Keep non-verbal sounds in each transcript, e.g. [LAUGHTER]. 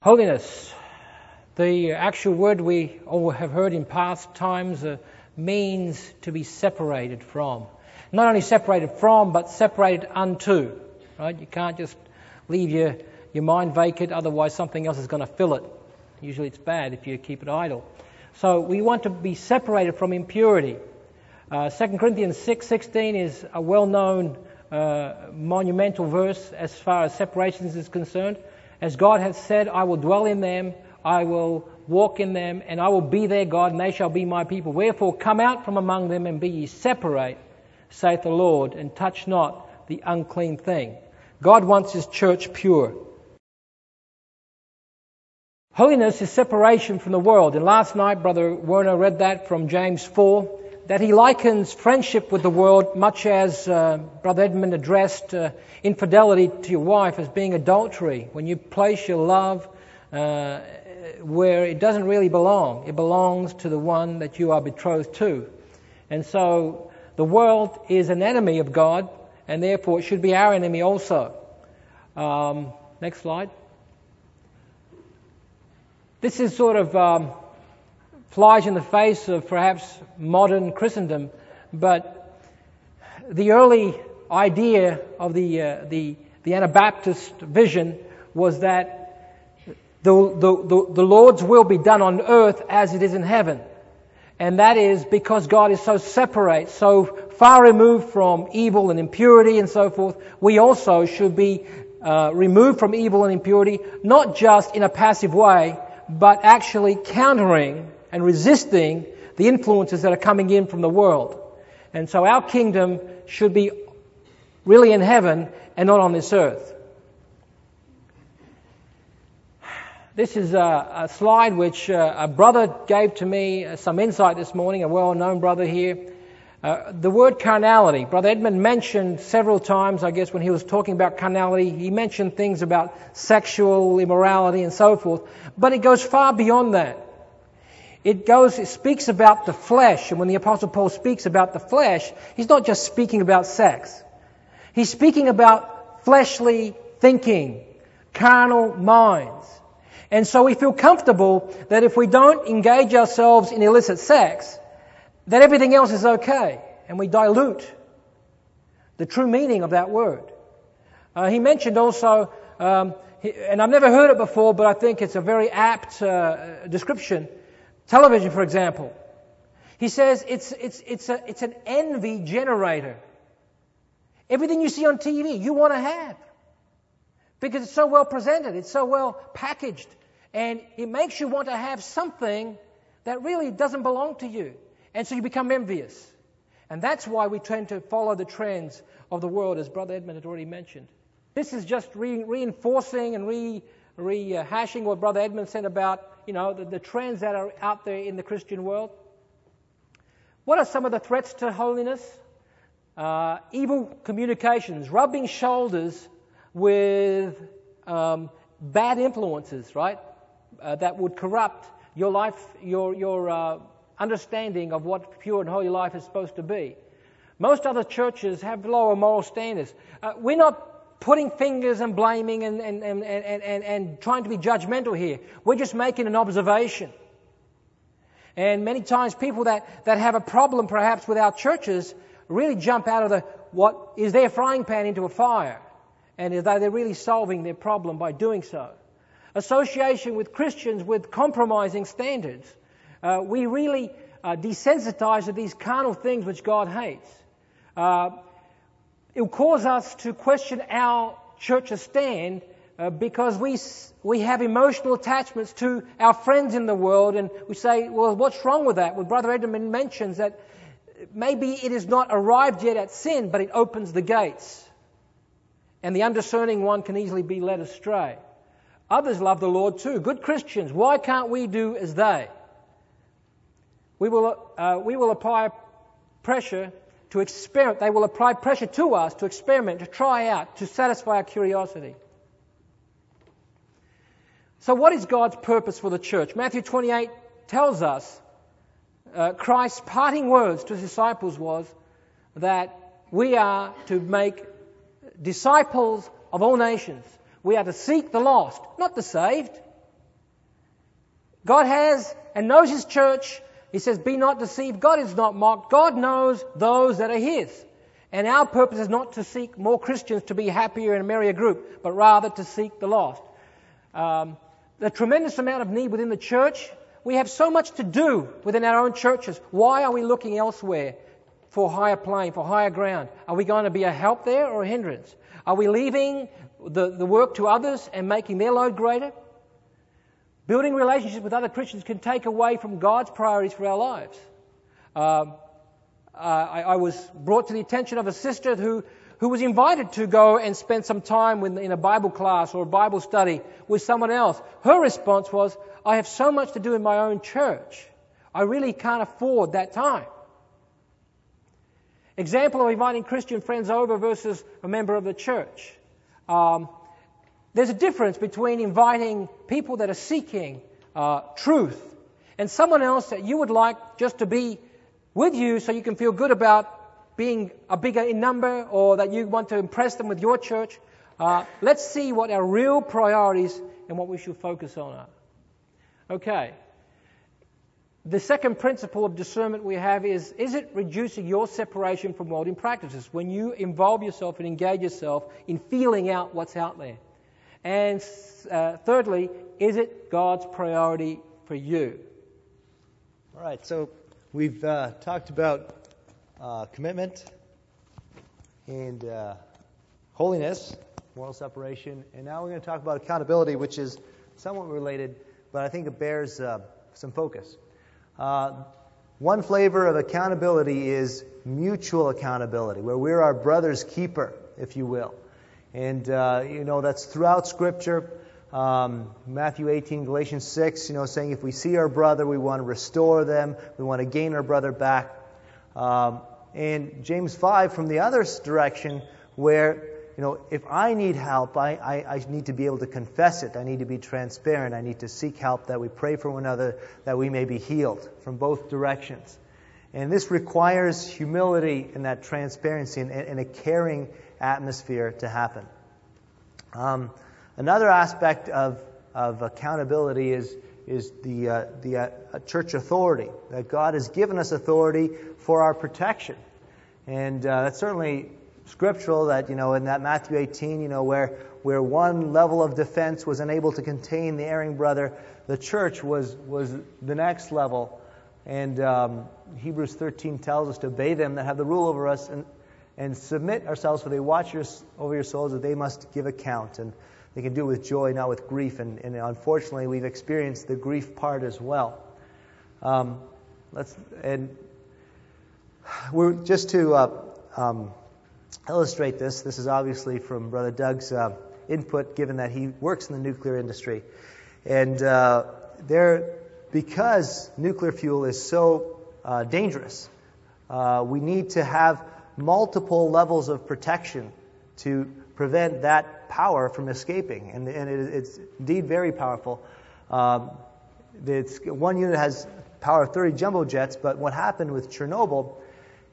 Holiness. The actual word we all have heard in past times uh, means to be separated from. Not only separated from, but separated unto. Right? You can't just leave your, your mind vacant, otherwise something else is going to fill it. Usually it's bad if you keep it idle. So we want to be separated from impurity. Uh, 2 Corinthians 6.16 is a well-known uh, monumental verse as far as separations is concerned. As God has said, I will dwell in them, I will walk in them, and I will be their God, and they shall be my people. Wherefore come out from among them and be ye separate, saith the Lord, and touch not the unclean thing. God wants his church pure. Holiness is separation from the world. And last night, Brother Werner read that from James 4 that he likens friendship with the world much as uh, Brother Edmund addressed uh, infidelity to your wife as being adultery. When you place your love uh, where it doesn't really belong, it belongs to the one that you are betrothed to. And so the world is an enemy of God, and therefore it should be our enemy also. Um, next slide. This is sort of. Um, flies in the face of perhaps modern Christendom, but the early idea of the, uh, the, the Anabaptist vision was that the, the, the, the Lord's will be done on earth as it is in heaven. And that is because God is so separate, so far removed from evil and impurity and so forth, we also should be uh, removed from evil and impurity, not just in a passive way, but actually countering and resisting the influences that are coming in from the world. And so our kingdom should be really in heaven and not on this earth. This is a, a slide which uh, a brother gave to me uh, some insight this morning, a well-known brother here. Uh, the word carnality, Brother Edmund mentioned several times, I guess, when he was talking about carnality, he mentioned things about sexual immorality and so forth, but it goes far beyond that. It goes, it speaks about the flesh. And when the Apostle Paul speaks about the flesh, he's not just speaking about sex. He's speaking about fleshly thinking, carnal minds. And so we feel comfortable that if we don't engage ourselves in illicit sex, that everything else is okay. And we dilute the true meaning of that word. Uh, he mentioned also, um, and I've never heard it before, but I think it's a very apt uh, description. Television, for example. He says it's, it's, it's, a, it's an envy generator. Everything you see on TV, you want to have. Because it's so well presented, it's so well packaged, and it makes you want to have something that really doesn't belong to you. And so you become envious. And that's why we tend to follow the trends of the world, as Brother Edmund had already mentioned. This is just re- reinforcing and re- rehashing what Brother Edmund said about you know, the, the trends that are out there in the Christian world. What are some of the threats to holiness? Uh, evil communications, rubbing shoulders with um, bad influences, right? Uh, that would corrupt your life, your, your uh, understanding of what pure and holy life is supposed to be. Most other churches have lower moral standards. Uh, we're not putting fingers and blaming and, and, and, and, and, trying to be judgmental here. We're just making an observation. And many times people that, that have a problem perhaps with our churches really jump out of the what is their frying pan into a fire. And as though they're really solving their problem by doing so. Association with Christians with compromising standards. Uh, we really uh, desensitize to these carnal things which God hates. Uh, it will cause us to question our church's stand uh, because we, we have emotional attachments to our friends in the world and we say, well, what's wrong with that? Well, Brother Edmund mentions that maybe it is not arrived yet at sin, but it opens the gates. And the undiscerning one can easily be led astray. Others love the Lord too. Good Christians. Why can't we do as they? We will, uh, we will apply pressure to experiment. They will apply pressure to us to experiment, to try out, to satisfy our curiosity. So, what is God's purpose for the church? Matthew 28 tells us uh, Christ's parting words to his disciples was that we are to make disciples of all nations. We are to seek the lost, not the saved. God has and knows His church. He says, Be not deceived. God is not mocked. God knows those that are His. And our purpose is not to seek more Christians to be happier and a merrier group, but rather to seek the lost. Um, the tremendous amount of need within the church. We have so much to do within our own churches. Why are we looking elsewhere for higher plane, for higher ground? Are we going to be a help there or a hindrance? Are we leaving the, the work to others and making their load greater? Building relationships with other Christians can take away from God's priorities for our lives. Um, uh, I, I, was brought to the attention of a sister who, who was invited to go and spend some time in a Bible class or a Bible study with someone else. Her response was, I have so much to do in my own church. I really can't afford that time. Example of inviting Christian friends over versus a member of the church. Um, there's a difference between inviting people that are seeking uh, truth and someone else that you would like just to be with you so you can feel good about being a bigger in number or that you want to impress them with your church. Uh, let's see what our real priorities and what we should focus on are. Okay. The second principle of discernment we have is is it reducing your separation from worldly practices when you involve yourself and engage yourself in feeling out what's out there? And uh, thirdly, is it God's priority for you? All right, so we've uh, talked about uh, commitment and uh, holiness, moral separation, and now we're going to talk about accountability, which is somewhat related, but I think it bears uh, some focus. Uh, one flavor of accountability is mutual accountability, where we're our brother's keeper, if you will. And, uh, you know, that's throughout Scripture. Um, Matthew 18, Galatians 6, you know, saying if we see our brother, we want to restore them, we want to gain our brother back. Um, and James 5 from the other direction, where, you know, if I need help, I, I, I need to be able to confess it. I need to be transparent. I need to seek help that we pray for one another that we may be healed from both directions. And this requires humility and that transparency and, and a caring atmosphere to happen. Um, another aspect of, of accountability is, is the, uh, the uh, church authority, that God has given us authority for our protection. And uh, that's certainly scriptural that, you know, in that Matthew 18, you know, where, where one level of defense was unable to contain the erring brother, the church was, was the next level. And um, Hebrews 13 tells us to obey them that have the rule over us and, and submit ourselves, for they watch your, over your souls that they must give account. And they can do it with joy, not with grief. And, and unfortunately, we've experienced the grief part as well. Um, let's and we're just to uh, um, illustrate this. This is obviously from Brother Doug's uh, input, given that he works in the nuclear industry, and uh, there because nuclear fuel is so uh, dangerous, uh, we need to have multiple levels of protection to prevent that power from escaping. And, and it, it's indeed very powerful. Um, it's, one unit has power of 30 jumbo jets, but what happened with Chernobyl,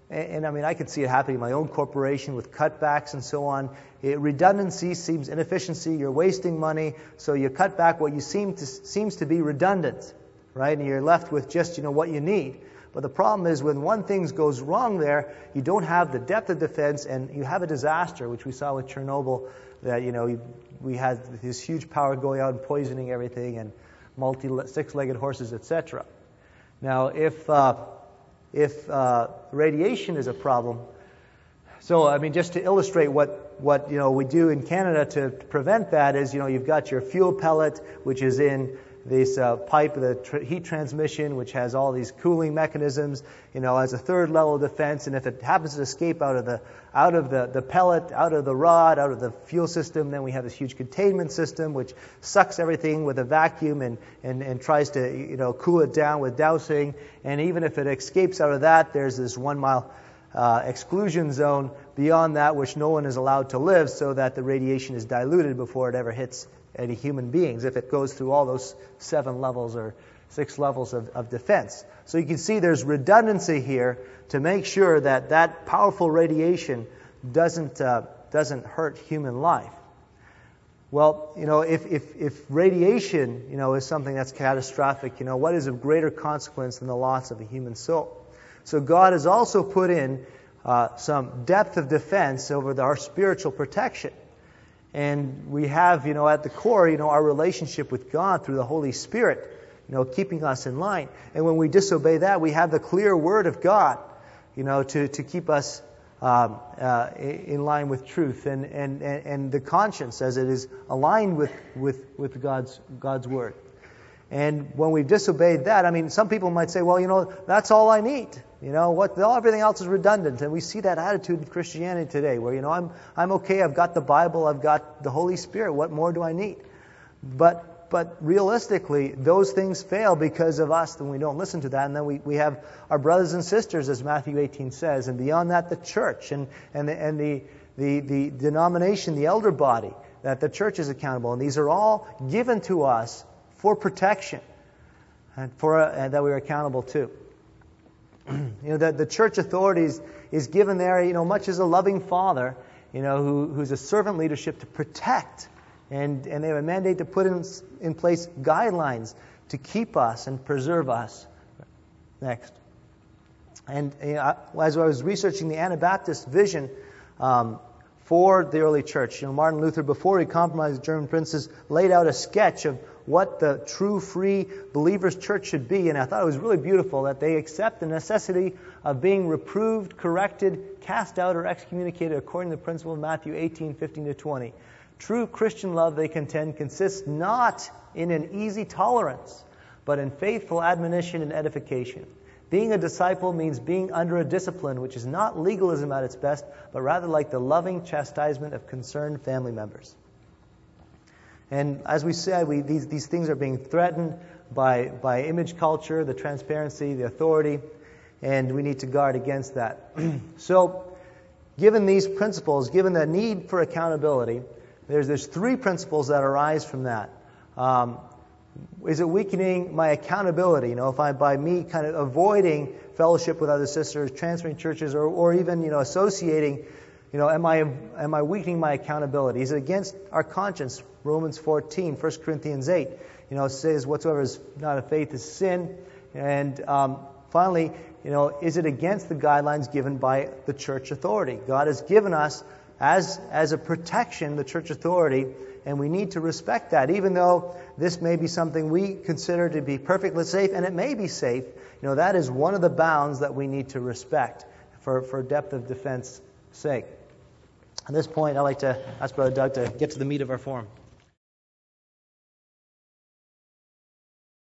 and, and, I mean, I could see it happening in my own corporation with cutbacks and so on. It, redundancy seems inefficiency. You're wasting money, so you cut back what you seem to seems to be redundant, right? And you're left with just you know what you need. But the problem is when one thing goes wrong there, you don't have the depth of defense and you have a disaster, which we saw with Chernobyl, that, you know, we had this huge power going out and poisoning everything and multi six-legged horses, etc. Now, if, uh, if uh, radiation is a problem, so I mean, just to illustrate what, what you know we do in Canada to prevent that is, you know, you've got your fuel pellet, which is in this uh, pipe, the tr- heat transmission, which has all these cooling mechanisms, you know, as a third level of defense. And if it happens to escape out of the out of the, the pellet, out of the rod, out of the fuel system, then we have this huge containment system which sucks everything with a vacuum and, and, and tries to you know cool it down with dousing. And even if it escapes out of that, there's this one mile uh, exclusion zone beyond that which no one is allowed to live so that the radiation is diluted before it ever hits any human beings if it goes through all those seven levels or six levels of, of defense. So you can see there's redundancy here to make sure that that powerful radiation doesn't, uh, doesn't hurt human life. Well, you know, if, if, if radiation, you know, is something that's catastrophic, you know, what is of greater consequence than the loss of a human soul? So God has also put in uh, some depth of defense over the, our spiritual protection. And we have, you know, at the core, you know, our relationship with God through the Holy Spirit, you know, keeping us in line. And when we disobey that, we have the clear word of God, you know, to, to keep us um, uh, in line with truth and, and, and the conscience as it is aligned with, with, with God's, God's word. And when we've disobeyed that, I mean, some people might say, well, you know, that's all I need. You know, what, everything else is redundant. And we see that attitude in Christianity today where, you know, I'm, I'm okay, I've got the Bible, I've got the Holy Spirit, what more do I need? But but realistically, those things fail because of us, and we don't listen to that. And then we, we have our brothers and sisters, as Matthew 18 says, and beyond that, the church and, and, the, and the, the, the denomination, the elder body, that the church is accountable. And these are all given to us for protection and for uh, that we're accountable to. [CLEARS THROAT] you know, the, the church authorities is given there, you know, much as a loving father, you know, who, who's a servant leadership to protect and, and they have a mandate to put in, in place guidelines to keep us and preserve us. Next. And you know, as I was researching the Anabaptist vision um, for the early church, you know, Martin Luther, before he compromised German princes, laid out a sketch of what the true free believers church should be. And I thought it was really beautiful that they accept the necessity of being reproved, corrected, cast out, or excommunicated according to the principle of Matthew 18, 15 to 20. True Christian love, they contend, consists not in an easy tolerance, but in faithful admonition and edification. Being a disciple means being under a discipline which is not legalism at its best, but rather like the loving chastisement of concerned family members. And as we said, we, these, these things are being threatened by, by image culture, the transparency, the authority, and we need to guard against that. [CLEARS THROAT] so, given these principles, given the need for accountability, there's, there's three principles that arise from that. Um, is it weakening my accountability? You know, if I, by me kind of avoiding fellowship with other sisters, transferring churches, or, or even, you know, associating, you know, am I, am I weakening my accountability? Is it against our conscience? Romans 14, 1 Corinthians 8, you know, says whatsoever is not of faith is sin. And um, finally, you know, is it against the guidelines given by the church authority? God has given us as, as a protection, the church authority, and we need to respect that, even though this may be something we consider to be perfectly safe, and it may be safe. You know, that is one of the bounds that we need to respect for, for depth of defense sake. At this point, I'd like to ask Brother Doug to get to the meat of our forum.